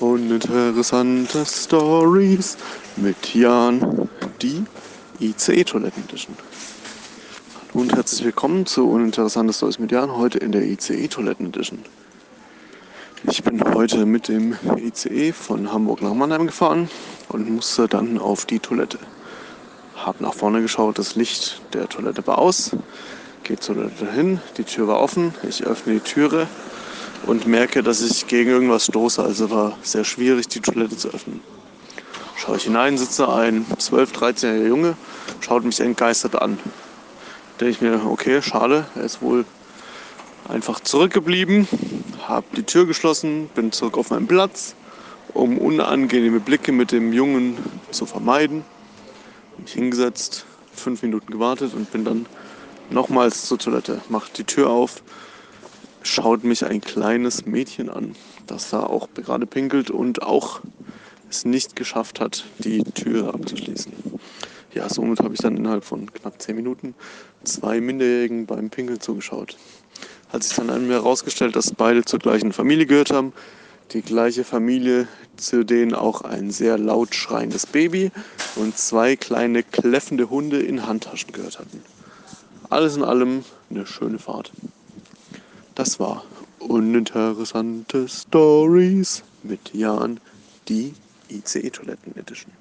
Uninteressante Stories mit Jan, die ICE-Toiletten Edition. Hallo und herzlich willkommen zu Uninteressante Stories mit Jan, heute in der ICE-Toiletten Edition. Ich bin heute mit dem ICE von Hamburg nach Mannheim gefahren und musste dann auf die Toilette. Hab nach vorne geschaut, das Licht der Toilette war aus, geht zur Toilette hin, die Tür war offen, ich öffne die Türe und merke, dass ich gegen irgendwas stoße. Also war sehr schwierig, die Toilette zu öffnen. Schaue ich hinein, sitze ein 12-, 13-jähriger Junge, schaut mich entgeistert an. Denke ich mir, okay, schade, er ist wohl einfach zurückgeblieben, habe die Tür geschlossen, bin zurück auf meinen Platz, um unangenehme Blicke mit dem Jungen zu vermeiden. Mich hingesetzt, fünf Minuten gewartet und bin dann nochmals zur Toilette. Macht die Tür auf, schaut mich ein kleines Mädchen an, das da auch gerade pinkelt und auch es nicht geschafft hat, die Tür abzuschließen. Ja, somit habe ich dann innerhalb von knapp 10 Minuten zwei Minderjährigen beim Pinkeln zugeschaut. Hat sich dann einmal herausgestellt, dass beide zur gleichen Familie gehört haben. Die gleiche Familie, zu denen auch ein sehr laut schreiendes Baby und zwei kleine kläffende Hunde in Handtaschen gehört hatten. Alles in allem eine schöne Fahrt. Das war uninteressante Stories mit Jan, die ICE-Toiletten Edition.